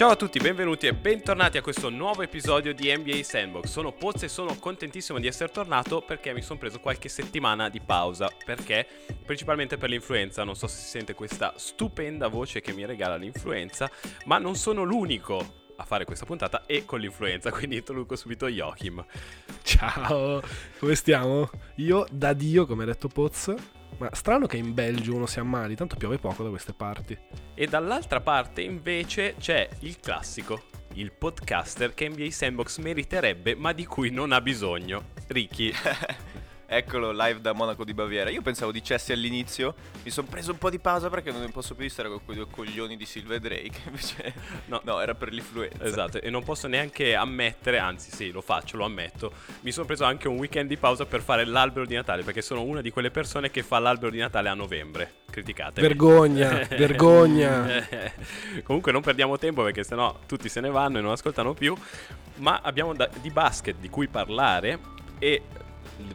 Ciao a tutti, benvenuti e bentornati a questo nuovo episodio di NBA Sandbox. Sono Poz e sono contentissimo di essere tornato perché mi sono preso qualche settimana di pausa. Perché? Principalmente per l'influenza. Non so se si sente questa stupenda voce che mi regala l'influenza, ma non sono l'unico a fare questa puntata e con l'influenza, quindi introduco subito Joachim. Ciao, come stiamo? Io da Dio, come ha detto Poz, ma strano che in Belgio uno si ammali, tanto piove poco da queste parti. E dall'altra parte invece c'è il classico, il podcaster che NBA Sandbox meriterebbe ma di cui non ha bisogno, Ricky. Eccolo, live da Monaco di Baviera. Io pensavo dicessi all'inizio, mi sono preso un po' di pausa perché non posso più stare con quei due coglioni di Silva e Drake. Invece, no, no, era per l'influenza. Esatto, e non posso neanche ammettere, anzi sì, lo faccio, lo ammetto. Mi sono preso anche un weekend di pausa per fare l'albero di Natale, perché sono una di quelle persone che fa l'albero di Natale a novembre. Criticate. Vergogna, vergogna. Comunque non perdiamo tempo perché sennò tutti se ne vanno e non ascoltano più. Ma abbiamo da- di basket di cui parlare e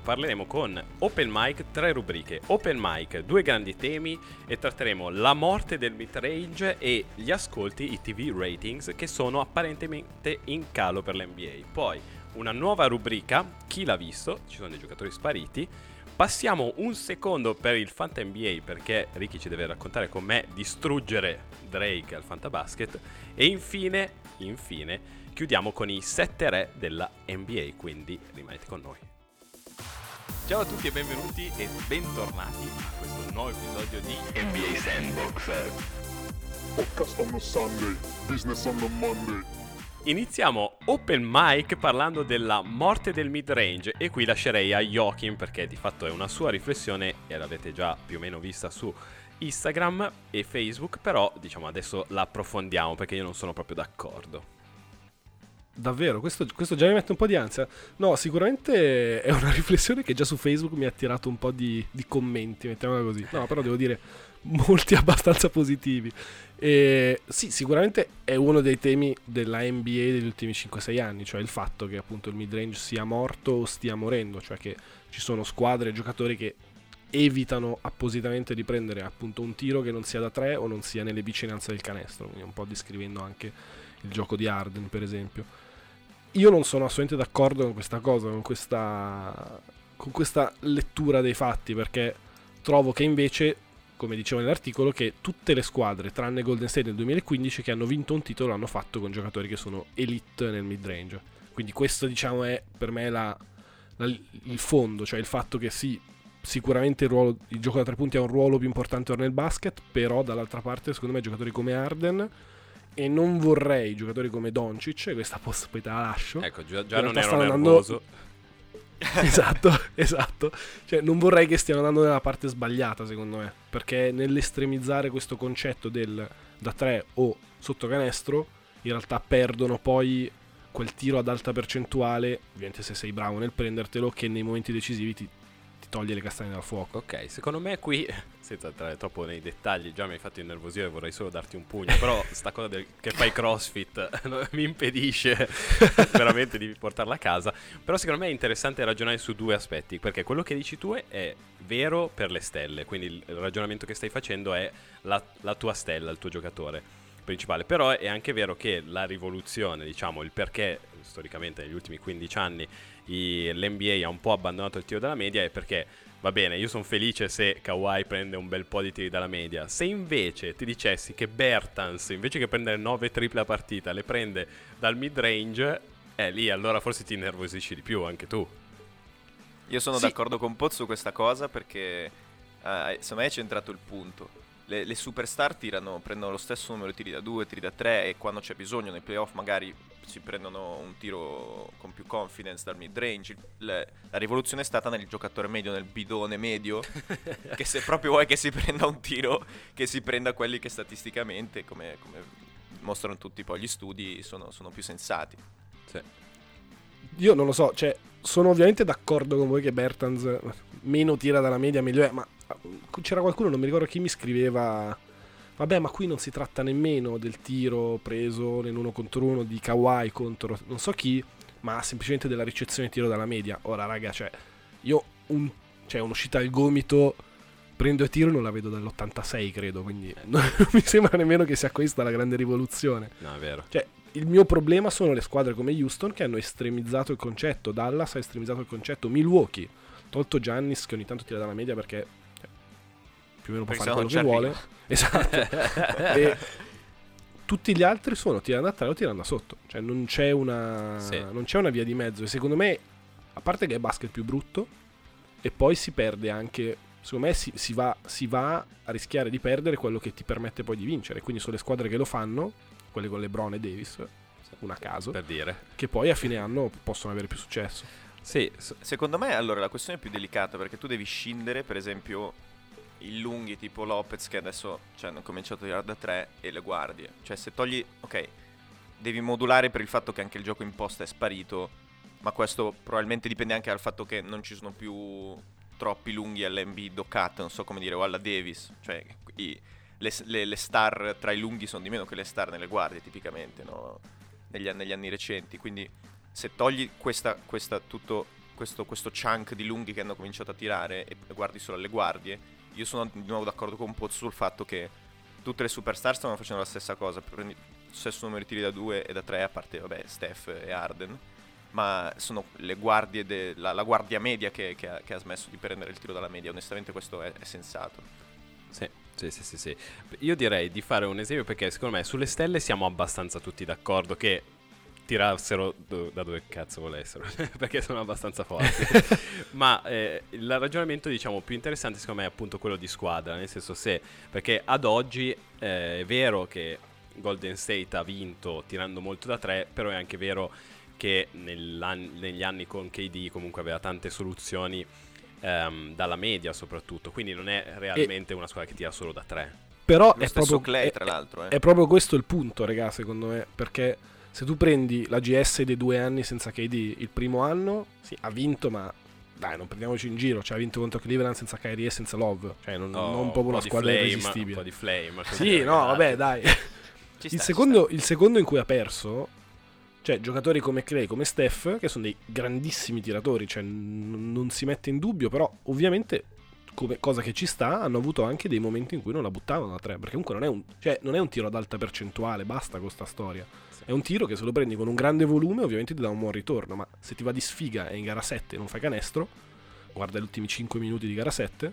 parleremo con Open Mic, tre rubriche. Open Mic, due grandi temi e tratteremo la morte del mid-range e gli ascolti, i TV ratings, che sono apparentemente in calo per l'NBA. Poi una nuova rubrica, chi l'ha visto, ci sono dei giocatori spariti. Passiamo un secondo per il Fanta NBA perché Ricky ci deve raccontare com'è distruggere Drake al Fanta Basket. E infine, infine, chiudiamo con i 7 re della NBA, quindi rimanete con noi. Ciao a tutti e benvenuti e bentornati a questo nuovo episodio di NBA Sandbox. Podcast on a Sunday, business on a Monday. Iniziamo open mic parlando della morte del mid range e qui lascerei a Joachim perché di fatto è una sua riflessione e l'avete già più o meno vista su Instagram e Facebook, però diciamo adesso la approfondiamo perché io non sono proprio d'accordo. Davvero, questo, questo, già mi mette un po' di ansia. No, sicuramente è una riflessione che già su Facebook mi ha attirato un po' di, di commenti, mettiamola così. No, però devo dire molti abbastanza positivi. E sì, sicuramente è uno dei temi della NBA degli ultimi 5-6 anni, cioè il fatto che appunto il midrange sia morto o stia morendo, cioè che ci sono squadre e giocatori che evitano appositamente di prendere appunto un tiro che non sia da 3 o non sia nelle vicinanze del canestro, quindi un po' descrivendo anche il gioco di Arden per esempio io non sono assolutamente d'accordo con questa cosa, con questa, con questa lettura dei fatti, perché trovo che invece, come dicevo nell'articolo, che tutte le squadre, tranne Golden State nel 2015, che hanno vinto un titolo, l'hanno fatto con giocatori che sono elite nel mid-range. Quindi questo, diciamo, è per me la, la, il fondo, cioè il fatto che sì, sicuramente il, ruolo, il gioco da tre punti ha un ruolo più importante nel basket, però dall'altra parte, secondo me, giocatori come Arden e non vorrei giocatori come Doncic, questa te la lascio. Ecco, già, già non ero nervoso. Andando... esatto, esatto. Cioè, non vorrei che stiano andando nella parte sbagliata, secondo me, perché nell'estremizzare questo concetto del da 3 o sotto canestro, in realtà perdono poi quel tiro ad alta percentuale, ovviamente se sei bravo nel prendertelo, che nei momenti decisivi ti toglie le castagne dal fuoco. Ok, secondo me qui, senza entrare troppo nei dettagli, già mi hai fatto innervosire, vorrei solo darti un pugno, però sta cosa del, che fai crossfit mi impedisce veramente di portarla a casa. Però secondo me è interessante ragionare su due aspetti, perché quello che dici tu è vero per le stelle, quindi il ragionamento che stai facendo è la, la tua stella, il tuo giocatore principale. Però è anche vero che la rivoluzione, diciamo, il perché storicamente negli ultimi 15 anni i, l'NBA ha un po' abbandonato il tiro della media è perché va bene, io sono felice se Kawhi prende un bel po' di tiri dalla media. Se invece ti dicessi che Bertans, invece che prendere 9 triple a partita, le prende dal mid range, eh lì allora forse ti innervosisci di più anche tu. Io sono sì. d'accordo con Pozzo su questa cosa perché eh, secondo me è centrato il punto le, le, superstar tirano, prendono lo stesso numero di tiri da 2, tiri da 3 e quando c'è bisogno nei playoff magari si prendono un tiro con più confidence dal mid range. Le, la rivoluzione è stata nel giocatore medio, nel bidone medio, che se proprio vuoi che si prenda un tiro, che si prenda quelli che statisticamente, come, come mostrano tutti poi gli studi, sono, sono più sensati. Sì. Io non lo so, cioè, sono ovviamente d'accordo con voi che Bertans meno tira dalla media meglio è, ma c'era qualcuno, non mi ricordo chi mi scriveva. Vabbè, ma qui non si tratta nemmeno del tiro preso nell'uno contro uno di Kawhi contro non so chi, ma semplicemente della ricezione tiro dalla media. Ora, raga, cioè, io un, cioè, un'uscita al gomito prendo e tiro non la vedo dall'86 credo, quindi non mi sembra nemmeno che sia questa la grande rivoluzione. No, è vero. Cioè, il mio problema sono le squadre come Houston che hanno estremizzato il concetto, Dallas ha estremizzato il concetto, Milwaukee, tolto Giannis che ogni tanto tira dalla media perché più o meno può Perché fare quello che vuole. Esatto. e tutti gli altri sono tirando da tre o tirando da sotto, cioè non c'è una Sì. non c'è una via di mezzo e secondo me a parte che è basket più brutto e poi si perde anche secondo me si, si va, si va a rischiare di perdere quello che ti permette poi di vincere quindi sono le squadre che lo fanno quelle con LeBron e Davis una a caso Per dire. che poi a fine anno possono avere più successo Sì, Secondo me, allora, la questione è più delicata perché tu devi scindere, per esempio, i lunghi tipo Lopez che adesso cioè, hanno cominciato a tirare da 3 e le guardie. Cioè, se togli... Ok, devi modulare per il fatto che anche il gioco in posta è sparito, ma questo probabilmente dipende anche dal fatto che non ci sono più troppi lunghi all'NB Cat, non so come dire, o alla Davis. Cioè, i- le, le- le star tra i lunghi sono di meno che le star nelle guardie, tipicamente, no? negli, negli anni recenti. Quindi se togli questa, questa- tutto questo, questo chunk di lunghi che hanno cominciato a tirare e guardi solo alle guardie, io sono di nuovo d'accordo con Pozzo sul fatto che tutte le superstar stanno facendo la stessa cosa, prendi stesso numero di tiri da 2 e da 3, a parte vabbè, Steph e Arden, ma sono le guardie, de- la, la guardia media che, che ha, che ha smesso di prendere il tiro dalla media, onestamente questo è, è sensato. Sì, sì, sì, sì, sì. Io direi di fare un esempio perché secondo me sulle stelle siamo abbastanza tutti d'accordo che tirassero do- da dove cazzo volessero perché sono abbastanza forti ma eh, il ragionamento diciamo più interessante secondo me è appunto quello di squadra nel senso se perché ad oggi eh, è vero che Golden State ha vinto tirando molto da tre però è anche vero che negli anni con KD comunque aveva tante soluzioni ehm, dalla media soprattutto quindi non è realmente una squadra che tira solo da tre però Lo è proprio, Clay, è- tra l'altro. Eh. è proprio questo il punto raga secondo me perché se tu prendi la GS dei due anni senza KD il primo anno sì, ha vinto ma dai non prendiamoci in giro cioè ha vinto contro Cleveland senza Kyrie e senza Love cioè non, Oh, non proprio un una squadra flame, irresistibile. un po' di flame sì no vabbè dai. Sta, il, secondo, il secondo in cui ha perso, cioè giocatori come Clay, come Steph, che sono dei grandissimi tiratori, cioè n- non si mette in dubbio, però ovviamente, come cosa che ci sta, hanno avuto anche dei momenti in cui non la buttavano da tre, perché comunque non è un, cioè, non è un tiro ad alta percentuale, basta con sta storia. È un tiro che se lo prendi con un grande volume ovviamente ti dà un buon ritorno, ma se ti va di sfiga e in gara 7 non fai canestro, guarda gli ultimi 5 minuti di gara 7,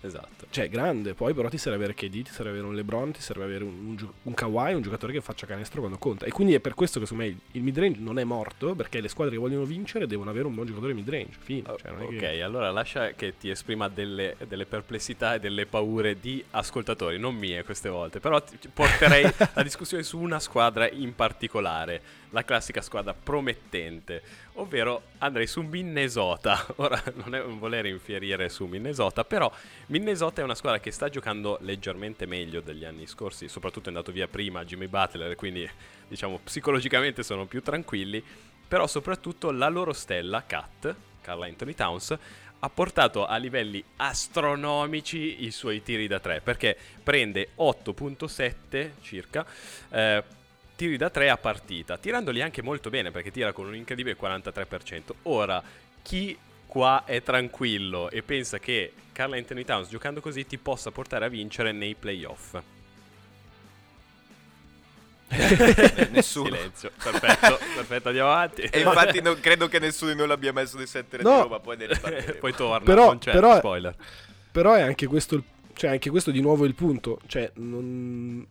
esatto cioè, grande. Poi, però, ti serve avere KD, ti serve avere un LeBron, ti serve avere un, un, un Kawhi, un giocatore che faccia canestro quando conta. E quindi è per questo che, secondo me, il, midrange non è morto. Perché le squadre che vogliono vincere devono avere un buon giocatore midrange. Fine. Cioè, non è ok, che- allora lascia che ti esprima delle, delle perplessità e delle paure di ascoltatori, non mie queste volte, però ti porterei la discussione su una squadra in particolare, la classica squadra promettente, ovvero andrei su Minnesota. Ora non è un volere infierire su Minnesota, però Minnesota è una squadra che sta giocando leggermente meglio degli anni scorsi, soprattutto è andato via prima Jimmy Butler, quindi diciamo psicologicamente sono più tranquilli, però soprattutto la loro stella, Kat, Carl Anthony Towns, ha portato a livelli astronomici i suoi tiri da 3 perché prende 8.7 circa eh, tiri da 3 a partita, tirandoli anche molto bene perché tira con un incredibile 43%. Ora, chi qua è tranquillo e pensa che Carl Anthony Towns giocando così ti possa portare a vincere nei playoff? Nessuno. Silenzio, perfetto, perfetto, andiamo avanti. E infatti non credo che nessuno di noi l'abbia messo dei 7 No. di Roma, poi ne. Poi torna, Però- non c'è però- spoiler. Però è anche questo, il- cioè, anche questo di nuovo il punto. Cioè, non...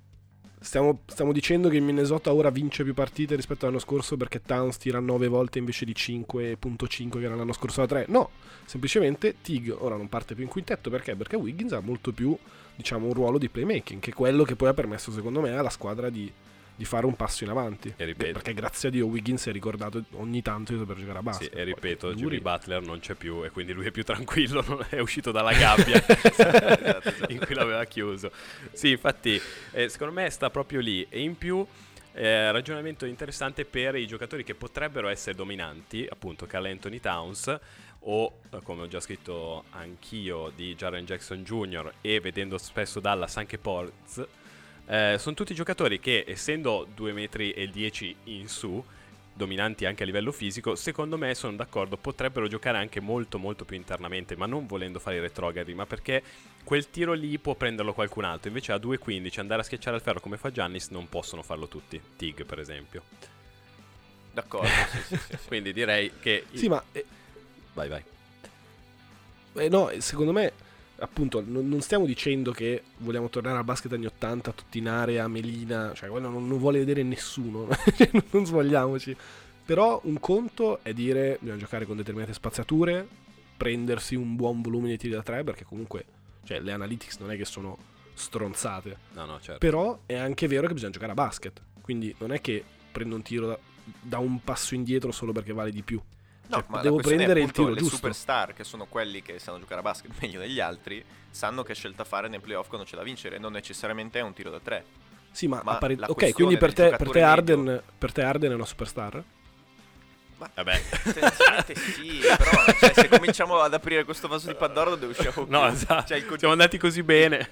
Stiamo, stiamo dicendo che il Minnesota ora vince più partite rispetto all'anno scorso perché Towns tira 9 volte invece di 5.5 che era l'anno scorso da 3. No, semplicemente Tig ora non parte più in quintetto perché? Perché Wiggins ha molto più, diciamo, un ruolo di playmaking, che è quello che poi ha permesso, secondo me, alla squadra di, di fare un passo in avanti. E ripeto. Perché grazie a Dio Wiggins è ricordato ogni tanto di saper giocare a Sì, basket. e ripeto, Poi, Jimmy. Butler non c'è più e quindi lui è più tranquillo, è uscito dalla gabbia Esatto, esatto. in cui l'aveva chiuso. Sì, infatti, eh, secondo me sta proprio lì. E in più, eh, ragionamento interessante per i giocatori che potrebbero essere dominanti, appunto Carl Anthony Towns o, eh, come ho già scritto anch'io, di Jaren Jackson Jr. e vedendo spesso Dallas anche Ports. Eh, sono tutti giocatori che, essendo 2 metri e 10 in su, dominanti anche a livello fisico, secondo me sono d'accordo, potrebbero giocare anche molto molto più internamente, ma non volendo fare i retrogradi, ma perché quel tiro lì può prenderlo qualcun altro, invece a 2.15 andare a schiacciare il ferro come fa Giannis non possono farlo tutti, Tig per esempio. D'accordo, sì, sì, sì, sì. Quindi direi che... Sì, ma eh, Vai, vai. eh, no, secondo me, appunto, non, non stiamo dicendo che vogliamo tornare al basket anni 80, tutti in area, Melina, cioè quello non, non vuole vedere nessuno, Cioè, non- svogliamoci. Però un conto è dire bisogna giocare con determinate spaziature, prendersi un buon volume di tiri da tre, perché comunque cioè, le analytics non è che sono stronzate. No, no, certo. Però è anche vero che bisogna giocare a basket. Quindi non è che prendo un tiro da, da un passo indietro solo perché vale di più. No, Cioè, ma devo prendere il tiro le giusto. superstar, che sono quelli che sanno giocare a basket meglio degli altri, sanno che scelta fare nei playoff quando c'è da vincere, non necessariamente è un tiro da tre. Sì, ma, Ma a pari- la ok, quindi per te, per, te Arden, per te Arden è una superstar? Vabbè. Tendenzialmente sì, però cioè, se cominciamo ad aprire questo vaso di Pandora dove usciamo No, esatto. Cioè, con- Siamo andati così bene.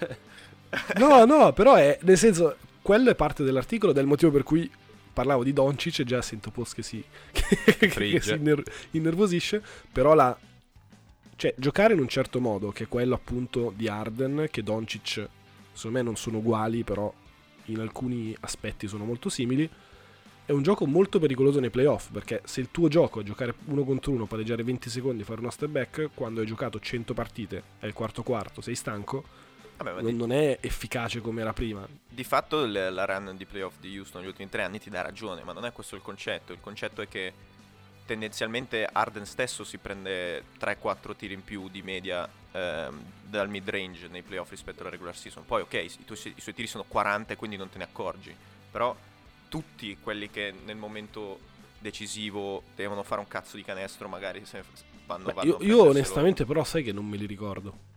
No, no, però è nel senso, quello è parte dell'articolo, del motivo per cui parlavo di Doncic e già sento post che si, che, che si inner- innervosisce, però la cioè giocare in un certo modo, che è quello appunto di Arden, che Doncic secondo me non sono uguali, però in alcuni aspetti sono molto simili. È un gioco molto pericoloso nei playoff perché se il tuo gioco è giocare uno contro uno, pareggiare 20 secondi, fare uno step back, quando hai giocato 100 partite, è il quarto quarto, sei stanco, Vabbè, non, di, non è efficace come era prima. di fatto il- la run di playoff di Houston negli ultimi tre anni ti dà ragione, ma non è questo il concetto. Il concetto è che tendenzialmente Arden stesso si prende 3-4 tiri in più di media ehm, dal mid range nei playoff rispetto alla regular season. Poi ok, i, tuoi- i suoi tiri sono 40 e quindi non te ne accorgi, però tutti quelli che nel momento decisivo devono fare un cazzo di canestro magari se vanno, Beh, vanno io, io onestamente però sai che non me li ricordo.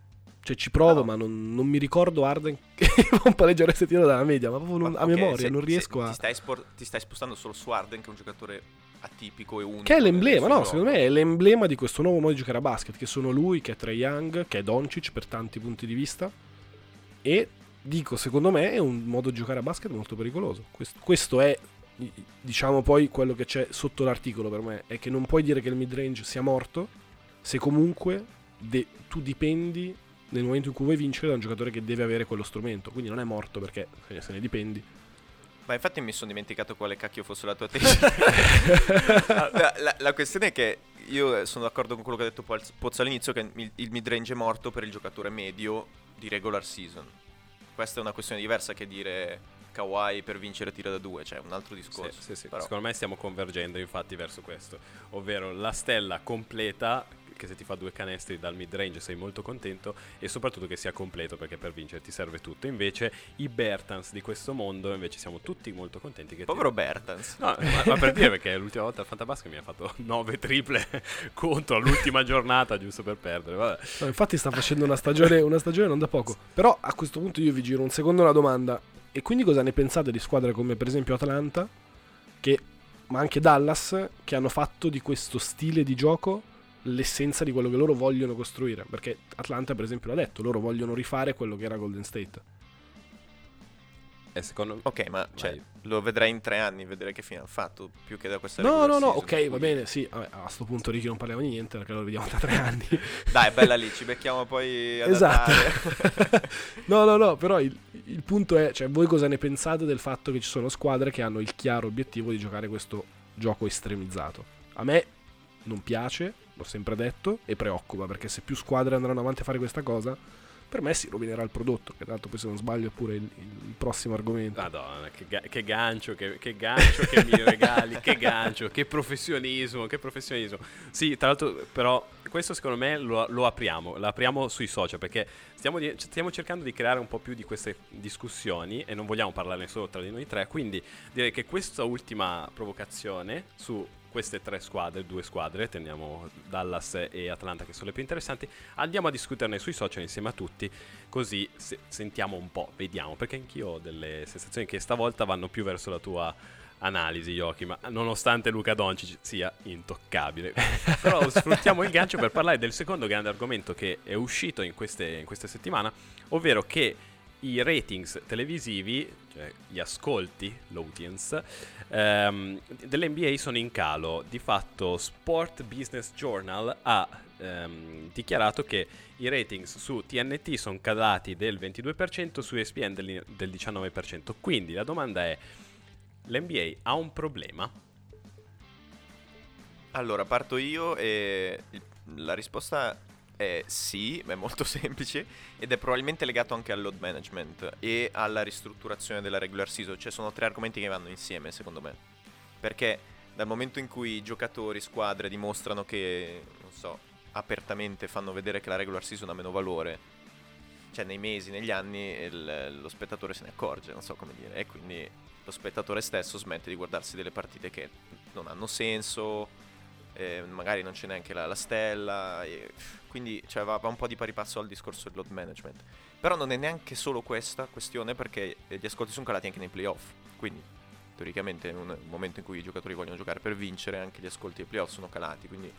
Cioè ci provo, no. ma non, non mi ricordo Arden che fa un pareggio se tiro dalla media, ma proprio non- Ma a memoria, se- non riesco a... Ti stai, spor- ti stai spostando solo su Arden, che è un giocatore atipico e unico. Che è l'emblema, no? gioco. Secondo me è l'emblema di questo nuovo modo di giocare a basket, che sono lui, che è Trae Young, che è Doncic per tanti punti di vista. E dico, secondo me è un modo di giocare a basket molto pericoloso. Questo, questo è, diciamo poi, quello che c'è sotto l'articolo per me, è che non puoi dire che il mid-range sia morto se comunque de- tu dipendi nel momento in cui vuoi vincere da un giocatore che deve avere quello strumento. Quindi non è morto perché se se ne dipendi. Ma infatti mi sono dimenticato quale cacchio fosse la tua tesi. la, la- la questione è che io sono d'accordo con quello che ha detto Poz- Pozzo all'inizio, che il il mid-range è morto per il giocatore medio di regular season. Questa è una questione diversa che dire Kawhi per vincere tira da due, cioè un altro Sì, discorso. sì, sì. Però- Secondo me stiamo convergendo infatti verso questo, ovvero la stella completa che se ti fa due canestri dal mid range sei molto contento e soprattutto che sia completo perché per vincere ti serve tutto. Invece i Bertans di questo mondo invece siamo tutti molto contenti che ti- Povero Bertans. No, ma, ma per dire perché l'ultima volta al Fantabasket mi ha fatto 9 triple contro l'ultima giornata giusto per perdere. Vabbè. No, infatti sta facendo una stagione, una stagione non da poco. Però a questo punto io vi giro un secondo la domanda. E quindi cosa ne pensate di squadre come per esempio Atlanta, che, ma anche Dallas, che hanno fatto di questo stile di gioco l'essenza di quello che loro vogliono costruire? Perché Atlanta per esempio l'ha detto, loro vogliono rifare quello che era Golden State. E secondo Ok, ma cioè, lo vedrai in tre anni, vedrai che fine ha fatto, più che da questa No, no, no, ok, va bene, sì. Vabbè, a sto punto Ricky non parliamo di niente perché lo vediamo da tre anni. Dai, bella lì, ci becchiamo poi ad Esatto. No, no, no, però il, il punto è, cioè, voi cosa ne pensate del fatto che ci sono squadre che hanno il chiaro obiettivo di giocare questo gioco estremizzato? A me non piace, l'ho sempre detto, e preoccupa, perché se più squadre andranno avanti a fare questa cosa, per me si rovinerà il prodotto, che tanto poi se non sbaglio è pure il, il prossimo argomento. Madonna, che, ga- che gancio, che, che gancio che mi regali, che gancio, che professionismo, che professionismo. Sì, tra l'altro, però, questo secondo me lo, lo apriamo, lo apriamo sui social perché stiamo, di- stiamo cercando di creare un po' più di queste discussioni e non vogliamo parlarne solo tra di noi tre, quindi direi che questa ultima provocazione su queste tre squadre, due squadre, teniamo Dallas e Atlanta che sono le più interessanti, andiamo a discuterne sui social insieme a tutti, così se- sentiamo un po', vediamo, perché anch'io ho delle sensazioni che stavolta vanno più verso la tua analisi, Yoki, ma nonostante Luca Doncic sia intoccabile. Però sfruttiamo il gancio per parlare del secondo grande argomento che è uscito in queste, in queste settimane, ovvero che i ratings televisivi, cioè gli ascolti, l'audience, ehm, dell'NBA sono in calo. Di fatto Sport Business Journal ha ehm, dichiarato che i ratings su TNT sono calati del 22%, su ESPN del, del 19%. Quindi la domanda è, l'NBA ha un problema? Allora, parto io e la risposta è sì, è molto semplice ed è probabilmente legato anche al load management e alla ristrutturazione della regular season, cioè sono tre argomenti che vanno insieme secondo me. Perché dal momento in cui giocatori, squadre dimostrano che, non so, apertamente fanno vedere che la regular season ha meno valore, cioè nei mesi, negli anni il- lo spettatore se ne accorge, non so come dire, e quindi lo spettatore stesso smette di guardarsi delle partite che non hanno senso, eh, magari non c'è neanche la, la stella, e- quindi cioè, va, va un po' di pari passo al discorso del load management. Però non è neanche solo questa questione perché gli ascolti sono calati anche nei playoff, quindi teoricamente in un momento in cui i giocatori vogliono giocare per vincere anche gli ascolti dei playoff sono calati, quindi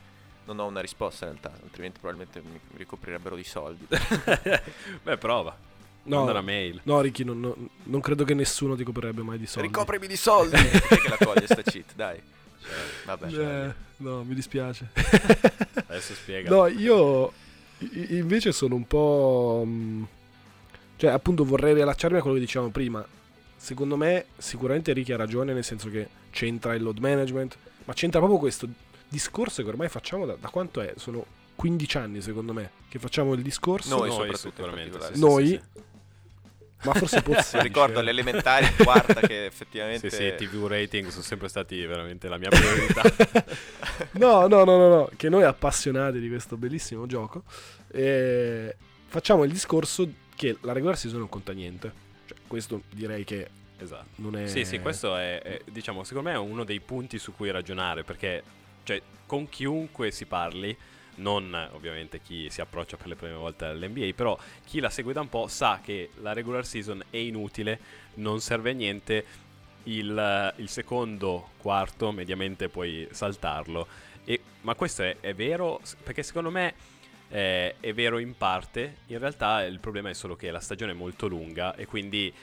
non ho una risposta in realtà, altrimenti probabilmente mi ricoprirebbero di soldi. Beh, prova. No, una mail. no Ricky, non, non- non credo che nessuno ti coprirebbe mai di soldi. Ricoprimi di soldi! Che la toglie sta cheat, dai. Cioè, vabbè. Eh, no, mi dispiace. Adesso spiega. No, io invece sono un po'... mm, Cioè, appunto, vorrei riallacciarmi a quello che dicevamo prima. Secondo me, sicuramente Ricky ha ragione, nel senso che c'entra il load management, ma c'entra proprio questo discorso che ormai facciamo da, da quanto è? Sono 15 anni, secondo me, che facciamo il discorso. Noi Noi soprattutto, particolare. sì, Noi, sì, sì. Ma forse Pozzi. Ricordo elementari, quarta, che effettivamente... Sì, sì, TV rating sono sempre stati veramente la mia priorità. No, no, no, no, no, che noi appassionati di questo bellissimo gioco eh, facciamo il discorso che la regular season non conta niente. Cioè, questo direi che esatto. non è... Sì, sì, questo è, è, diciamo, secondo me è uno dei punti su cui ragionare, perché cioè, con chiunque si parli, non ovviamente chi si approccia per le prime volte all'NBA, però chi la segue da un po' sa che la regular season è inutile, non serve a niente, il, il secondo quarto mediamente puoi saltarlo. E- ma questo è, è vero, perché secondo me eh, è vero in parte, in realtà il problema è solo che la stagione è molto lunga e quindi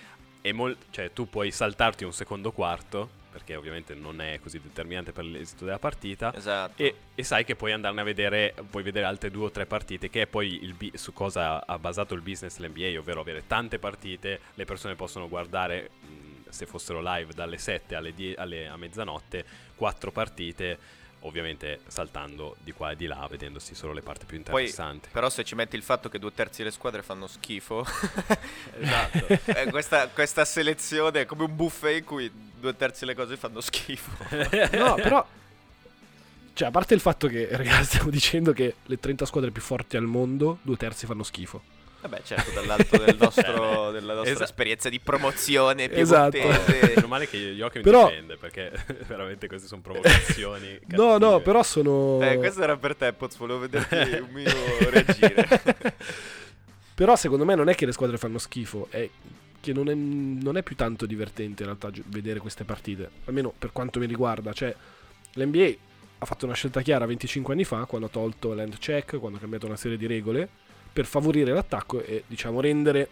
mol- cioè, tu puoi saltarti un secondo quarto, perché ovviamente non è così determinante per l'esito della partita, Esatto. e, e sai che puoi andarne a vedere, puoi vedere altre due o tre partite, che è poi il su cosa ha basato il business l'NBA, ovvero avere tante partite, le persone possono guardare, mh, se fossero live, dalle 7 alle, 10 alle- a mezzanotte, quattro partite, ovviamente saltando di qua e di là, vedendosi solo le parti più Poi, interessanti. però se ci metti il fatto che due terzi delle squadre fanno schifo, Esatto. eh, questa, questa selezione è come un buffet in cui due terzi delle cose fanno schifo. No, però... Cioè, a parte il fatto che, ragazzi, stiamo dicendo che le 30 squadre più forti al mondo, due terzi fanno schifo. Vabbè, certo, dall'alto del nostro, della nostra Esa- esperienza di promozione Esatto. Meno male che Joachim Però- difende, perché veramente queste sono provocazioni. No, no, però sono... Eh, questo era per te, Poz, volevo vederti un mio reagire. Però secondo me non è che le squadre fanno schifo, è che non è, non è più tanto divertente in realtà vedere queste partite, almeno per quanto mi riguarda. Cioè, l'NBA ha fatto una scelta chiara 25 anni fa, quando ha tolto l'end check, quando ha cambiato una serie di regole, per favorire l'attacco e diciamo rendere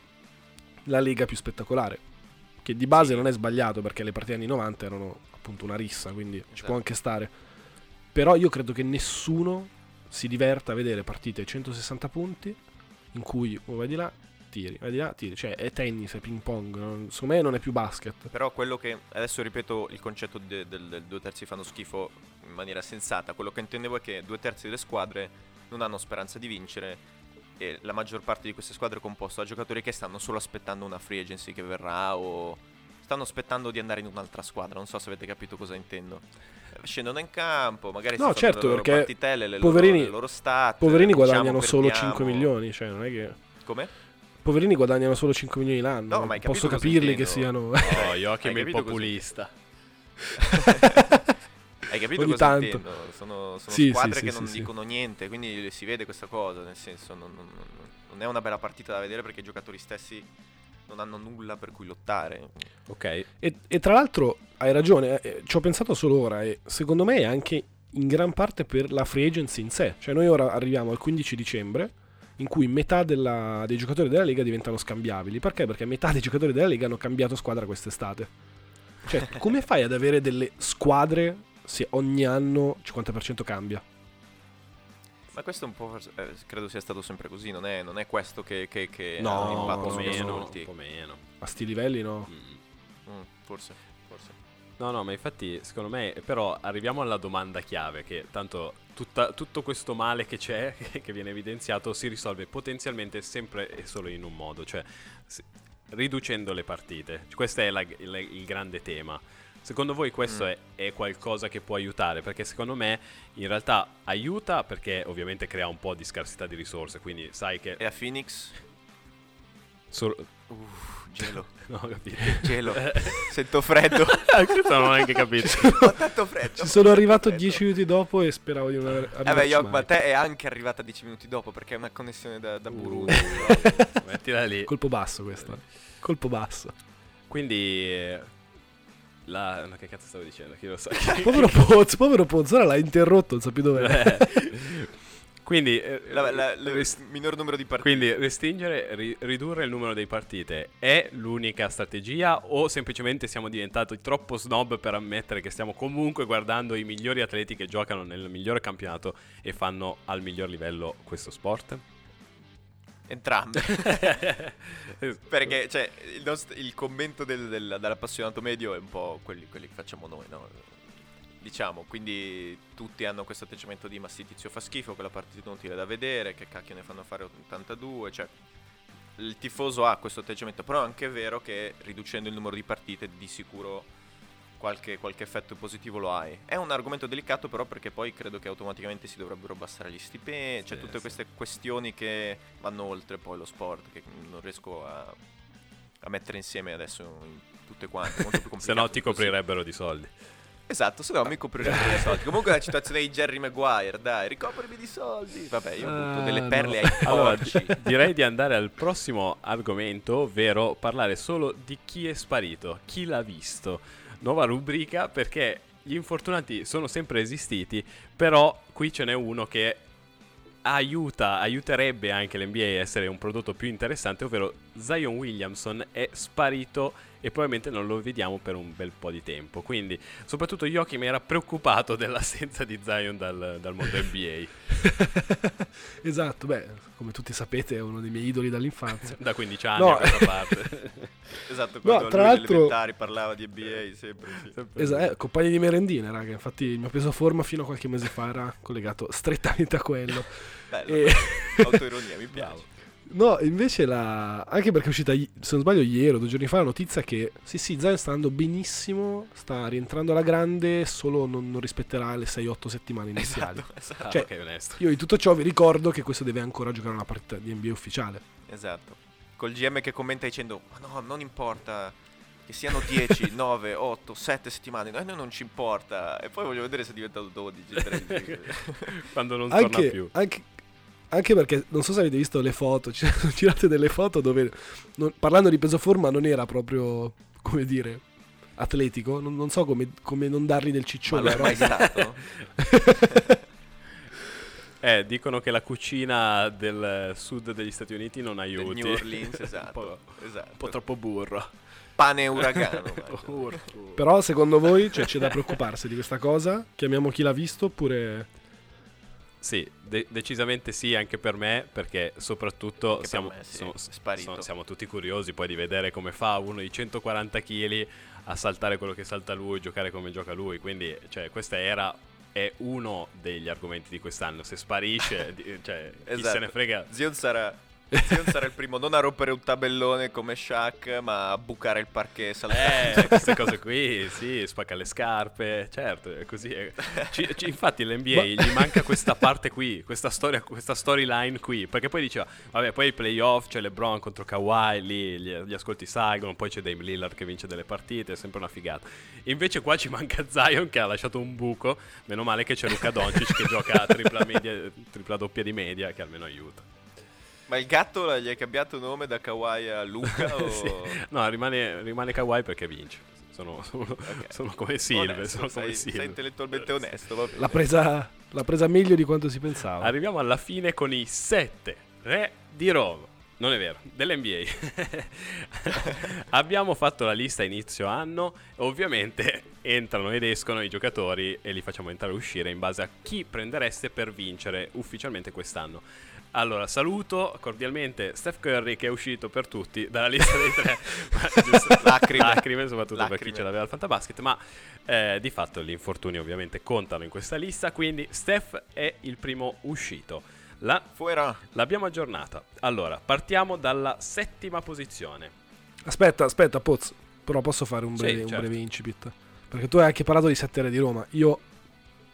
la lega più spettacolare. Che di base non è sbagliato perché le partite anni 90 erano appunto una rissa, quindi ci Esatto. può anche stare. Però io credo che nessuno si diverta a vedere partite a 160 punti in cui oh, vai di là, tiri, vai di là, tiri. Cioè è tennis, è ping pong. non- secondo me non è più basket. Però quello che adesso ripeto il concetto de- del, del due terzi fanno schifo in maniera sensata. Quello che intendevo è che due terzi delle squadre non hanno speranza di vincere e la maggior parte di queste squadre è composta da giocatori che stanno solo aspettando una free agency che verrà o stanno aspettando di andare in un'altra squadra. Non so se avete capito cosa intendo. Eh, Scendono in campo, magari No, certo, le loro perché partitelle, le poverini- loro, le loro stat. Poverini diciamo, guadagnano solo perdiamo. 5 milioni, cioè non è che... Come? Poverini guadagnano solo 5 milioni l'anno. No, ma Posso capirli che siano... Oh, Joachim Hai è il populista. Hai capito Ogni cosa tanto. intendo? Sono, sono Sì, squadre sì, che sì, non dicono niente, quindi si vede questa cosa, nel senso non, non- non- non è una bella partita da vedere perché i giocatori stessi non hanno nulla per cui lottare. Ok. E, e tra l'altro hai ragione, eh, ci ho pensato solo ora e secondo me è anche in gran parte per la free agency in sé. Cioè noi ora arriviamo al 15 dicembre in cui metà della- dei giocatori della Lega diventano scambiabili. Perché? Perché metà dei giocatori della Lega hanno cambiato squadra quest'estate. Cioè, come fai ad avere delle squadre se ogni anno 50% cambia? Ma questo è un po'. forse- eh, credo sia stato sempre così. Non è, non è questo che, che, che No, ha un un impatto meno, un po' meno. A sti livelli no. Mm. Mm, forse, forse. No, no, ma infatti, secondo me, però arriviamo alla domanda chiave, che tanto tutta- tutto questo male che c'è, che viene evidenziato, si risolve potenzialmente sempre e solo in un modo, cioè si- riducendo le partite. Questo è la- il, il grande tema. Secondo voi questo Mm. è, è qualcosa che può aiutare? Perché secondo me in realtà aiuta perché ovviamente crea un po' di scarsità di risorse, quindi sai che... E a Phoenix? Sor- Uff, gelo. no, ho capito. Gelo. Sento freddo. Questo non ho neanche capito. Ho tanto freddo. Ci sono arrivato tanto 10 minuti dopo e speravo di non aver freddo. Eh Yok, ma te è anche arrivata 10 minuti dopo perché è una connessione da, da Burundi. Uh, mettila lì. Colpo basso questo. Colpo basso. Quindi. eh, La... no, che cazzo stavo dicendo? Chi lo sa? Povero Pozzo, povero Pozzo, ora l'ha interrotto, non sa più dov'è. Eh, Quindi. eh, La- la- la- rest- minor numero di partite. quindi restringere, ri- ridurre il numero di partite è l'unica strategia o semplicemente siamo diventati troppo snob per ammettere che stiamo comunque guardando i migliori atleti che giocano nel migliore campionato e fanno al miglior livello questo sport? Entrambe. Perché cioè, il, nost- il commento del- del- dell'appassionato medio è un po' quelli, quelli che facciamo noi, no? Diciamo, quindi tutti hanno questo atteggiamento di ma sti tizio fa schifo, quella partita inutile da vedere, che cacchio ne fanno fare 82, cioè il tifoso ha questo atteggiamento, però è anche vero che riducendo il numero di partite di sicuro qualche, qualche effetto positivo lo hai. È un argomento delicato però perché poi credo che automaticamente si dovrebbero abbassare gli stipendi, cioè Sì, tutte sì. queste questioni che vanno oltre poi lo sport, che non riesco a, a mettere insieme adesso in tutte quante. Molto più complicato Se no ti di così. coprirebbero di soldi. Esatto, se no mi coprirebbero di soldi. Comunque la citazione di Jerry Maguire, dai, ricoprimi di soldi. Vabbè, io ho Ah, delle no. perle ai Allora, porci. direi di andare al prossimo argomento, ovvero parlare solo di chi è sparito, chi l'ha visto. Nuova rubrica perché gli infortunati sono sempre esistiti, però qui ce n'è uno che aiuta, aiuterebbe anche l'NBA a essere un prodotto più interessante, ovvero Zion Williamson è sparito e probabilmente non lo vediamo per un bel po' di tempo. Quindi, soprattutto Joachim era preoccupato dell'assenza di Zion dal, dal mondo NBA. esatto, beh, come tutti sapete è uno dei miei idoli dall'infanzia. Da 15 anni No. a questa parte. Esatto, No, quando tra lui l'altro- parlava di NBA sempre. Sì. Esatto, compagni di merendine, raga. Infatti il mio peso forma fino a qualche mese fa era collegato strettamente a quello. Bello, E- autoironia, mi piace. No, invece la... Anche perché è uscita, se non sbaglio, ieri o due giorni fa la notizia che sì, sì, Zion sta andando benissimo, sta rientrando alla grande, solo non, non rispetterà le 6-8 settimane iniziali. Esatto, esatto. Cioè- ok, onesto. Io di tutto ciò vi ricordo che questo deve ancora giocare una partita di NBA ufficiale. esatto. Col GM che commenta dicendo, ma no, non importa che siano 10, 9, 8, 7 settimane, a noi non ci importa. E poi voglio vedere se è diventato 12, 13. Quando non torna Anche, più. anche, anche perché non so se avete visto le foto, ci sono girate delle foto dove non- parlando di peso forma non era proprio, come dire, atletico, non, non so come, come non dargli del Ma ciccione. lo è stato? Eh, dicono che la cucina del sud degli Stati Uniti non Del aiuti. New Orleans, un, esatto. po', esatto. un po' troppo burro. Pane uragano. Però secondo voi cioè, c'è da preoccuparsi di questa cosa? Chiamiamo chi l'ha visto oppure... Sì, de- decisamente sì, anche per me, perché soprattutto Anche siamo, me, sì, sono- sono- siamo tutti curiosi poi di vedere come fa uno di 140 kg a saltare quello che salta lui, giocare come gioca lui. Quindi, cioè, questa era è uno degli argomenti di quest'anno. Se sparisce, di- cioè, chi Esatto. se ne frega. Zion sarà, Zion sarà il primo non a rompere un tabellone come Shaq, ma a bucare il parquet saltando. Eh, queste cose qui, sì, spacca le scarpe, certo, è così. è- ci- infatti l'NBA gli manca questa parte qui, questa storia, questa storyline qui, perché poi diceva, vabbè, poi i playoff, c'è LeBron contro Kawhi, lì gli, gli ascolti salgono, poi c'è Dame Lillard che vince delle partite, è sempre una figata. Invece qua ci manca Zion che ha lasciato un buco, meno male che c'è Luca Doncic che gioca a tripla, media, tripla doppia di media, che almeno aiuta. Ma il gatto gli hai cambiato nome da Kawhi a Luca? O... Sì. No, rimane, rimane Kawhi perché vince. Sono, sono, sono come Silve, Onesto, sono come sei, sei intellettualmente onesto. va bene. L'ha presa, l'ha presa meglio di quanto si pensava. Arriviamo alla fine con i sette Re di Roma. Non è vero, dell'NBA. Abbiamo fatto la lista inizio anno. Ovviamente entrano ed escono i giocatori e li facciamo entrare e uscire in base a chi prendereste per vincere ufficialmente quest'anno. Allora, saluto cordialmente Steph Curry che è uscito per tutti dalla lista dei tre. Lacrime. Lacrime, soprattutto per Lacrime. chi ce l'aveva al Fantabasket. Ma eh, di fatto gli infortuni ovviamente contano in questa lista. Quindi Steph è il primo uscito. La Fuera. L'abbiamo aggiornata. Allora, partiamo dalla settima posizione. Aspetta, aspetta, Poz. Però posso fare un Sì, breve, un certo. breve incipit? Perché tu hai anche parlato di 7 re di Roma. Io,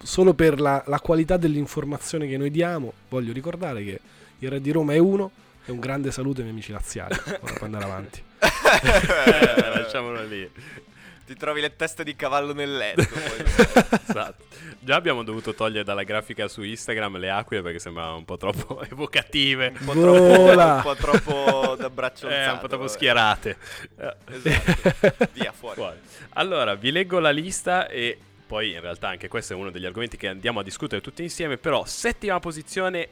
solo per la, la qualità dell'informazione che noi diamo, voglio ricordare che il re di Roma è uno. E un grande saluto ai miei amici laziali. Ora puoi andare avanti. Eh, lasciamolo lì. Ti trovi le teste di cavallo nel letto. poi. Esatto. Già abbiamo dovuto togliere dalla grafica su Instagram le aquile perché sembravano un po' troppo evocative. un po' Vola. troppo, un po' troppo da braccio Eh, un po' troppo vabbè. schierate. Eh, Esatto. Via, fuori. fuori. Allora, vi leggo la lista e poi in realtà anche questo è uno degli argomenti che andiamo a discutere tutti insieme. Però, settima posizione,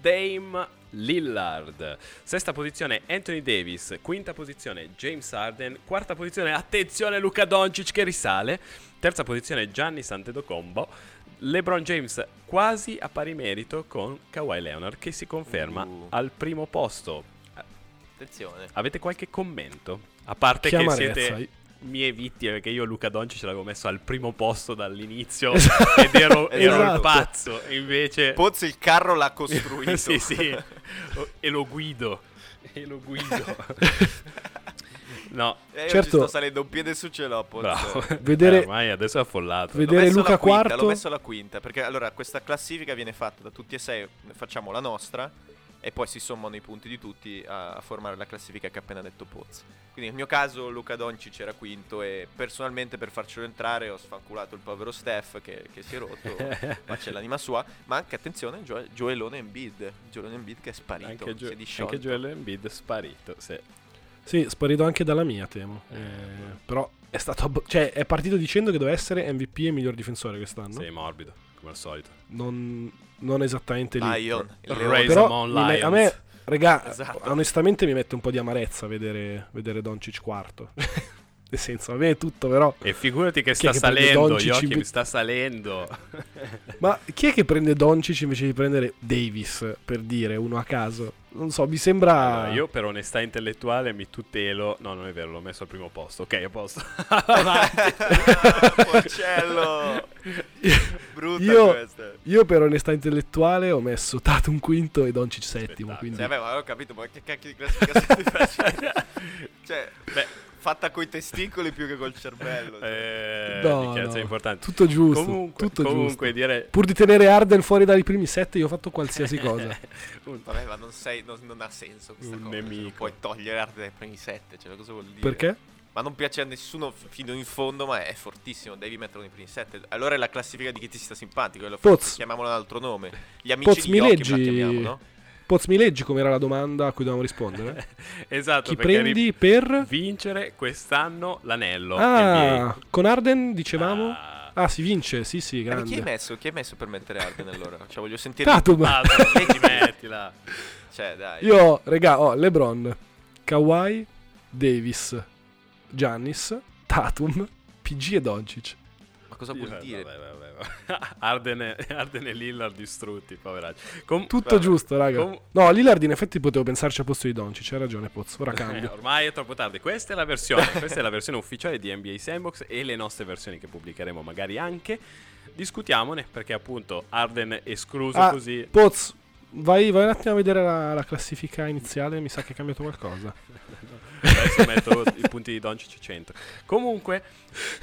Dame Lillard. Sesta posizione, Anthony Davis. Quinta posizione, James Harden. Quarta posizione, attenzione, Luca Doncic che risale. Terza posizione, Gianni Santedocombo. LeBron James quasi a pari merito con Kawhi Leonard che si conferma Uh. al primo posto. Attenzione. Avete qualche commento? A parte Che siete mie vittime, perché io Luca Doncic l'avevo messo al primo posto dall'inizio Esatto. ed ero, ero il Esatto. pazzo. E invece... Pozzi il carro l'ha costruito. sì, sì. E lo guido. E lo guido. no, Eh, io Certo. ci sto salendo un piede su ce l'ho, Pozzi. Vedere- Eh, ormai adesso è affollato. Vedere messo Luca quinta, quarto. L'ho messo alla quinta, perché allora questa classifica viene fatta da tutti e sei, facciamo la nostra e poi si sommano i punti di tutti a, a formare la classifica che ha appena detto Poz. Quindi nel mio caso Luca Doncic era quinto e personalmente per farcelo entrare ho sfanculato il povero Steph che, che si è rotto, ma c'è l'anima sua, ma anche attenzione Gio- Joelone Embiid, Joelone Embiid che è sparito, anche, Gio- si è anche Joel Embiid sparito. Sì. Sì, sparito anche dalla mia, temo. Eh, però è stato. abbo- cioè, è partito dicendo che doveva essere MVP e miglior difensore quest'anno. Sei morbido, come al solito. Non, non esattamente lì. Lion, il Raise. Però me- a me, regà, Esatto. onestamente mi mette un po' di amarezza vedere, vedere Doncic quarto. Nel senso, a me è tutto, però. E figurati che Chi sta che salendo, Doncic in Joachim ve- sta salendo. Ma chi è che prende Doncic invece di prendere Davis, per dire, uno a caso? Non so, mi sembra. Allora, io per onestà intellettuale mi tutelo. No, non è vero, l'ho messo al primo posto. Ok, a posto. Porcello! Brutta Io- questa. Io per onestà intellettuale ho messo Tatum quinto e Doncic settimo. Quindi... Sì, vabbè, ma ho capito, ma che cacchio di classifica stai facendo? cioè, Beh, fatta coi testicoli più che col cervello. cioè. eh, No, no. importanti. Tutto giusto. Comunque, tutto comunque giusto. dire Pur di tenere Arden fuori dai primi sette, io ho fatto qualsiasi cosa. Vabbè, ma non, sei, non, non ha senso questa Un cosa. cioè, nemico. non puoi togliere arte dai primi sette, cioè cosa vuol dire? Perché? Ma non piace a nessuno fino in fondo, ma è fortissimo, devi metterlo nei primi sette. Allora è la classifica di chi ti sta simpatico, Poz. chiamiamolo un altro nome. Gli amici Poz, di mi Joachim leggi- la chiamiamo, no? Poz, mi leggi com'era la domanda a cui dovevamo rispondere? esatto, Chi prendi ri- per... vincere quest'anno l'anello Ah, NBA. con Arden dicevamo... Ah, Ah, si vince, sì, sì, Eh, ma chi hai grande. messo? Chi hai messo per mettere Arden allora? Cioè, voglio sentire. Tatum. ah, leggi, mettila. Cioè, dai. Io, regà, ho LeBron, Kawhi, Davis, Giannis, Tatum, PG e Doncic. Cosa vuol Vabbè, dire? vabbè, vabbè, vabbè. Arden, e, Arden e Lillard distrutti, poveracci. Com- Tutto Vabbè. giusto, raga. Com- no, Lillard in effetti potevo pensarci a posto di Doncic, hai ragione, Poz. Ora Eh, cambio. ormai è troppo tardi. Questa è la versione. questa è la versione ufficiale di NBA Sandbox e le nostre versioni che pubblicheremo magari anche. Discutiamone perché appunto Arden è escluso Ah, così. Poz, vai, vai un attimo a vedere la, la classifica iniziale, mi sa che è cambiato qualcosa. Adesso metto i punti di Doncic 100. Comunque,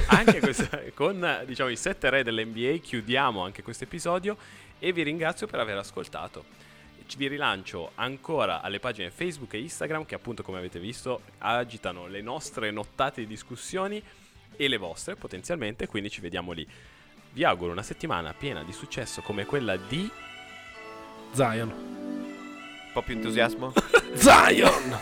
anche questa- con diciamo, i 7 re dell'NBA chiudiamo anche questo episodio e vi ringrazio per aver ascoltato. Vi rilancio ancora alle pagine Facebook e Instagram che appunto come avete visto agitano le nostre nottate di discussioni e le vostre potenzialmente, quindi ci vediamo lì. Vi auguro una settimana piena di successo come quella di Zion. Un po' più entusiasmo? Zion!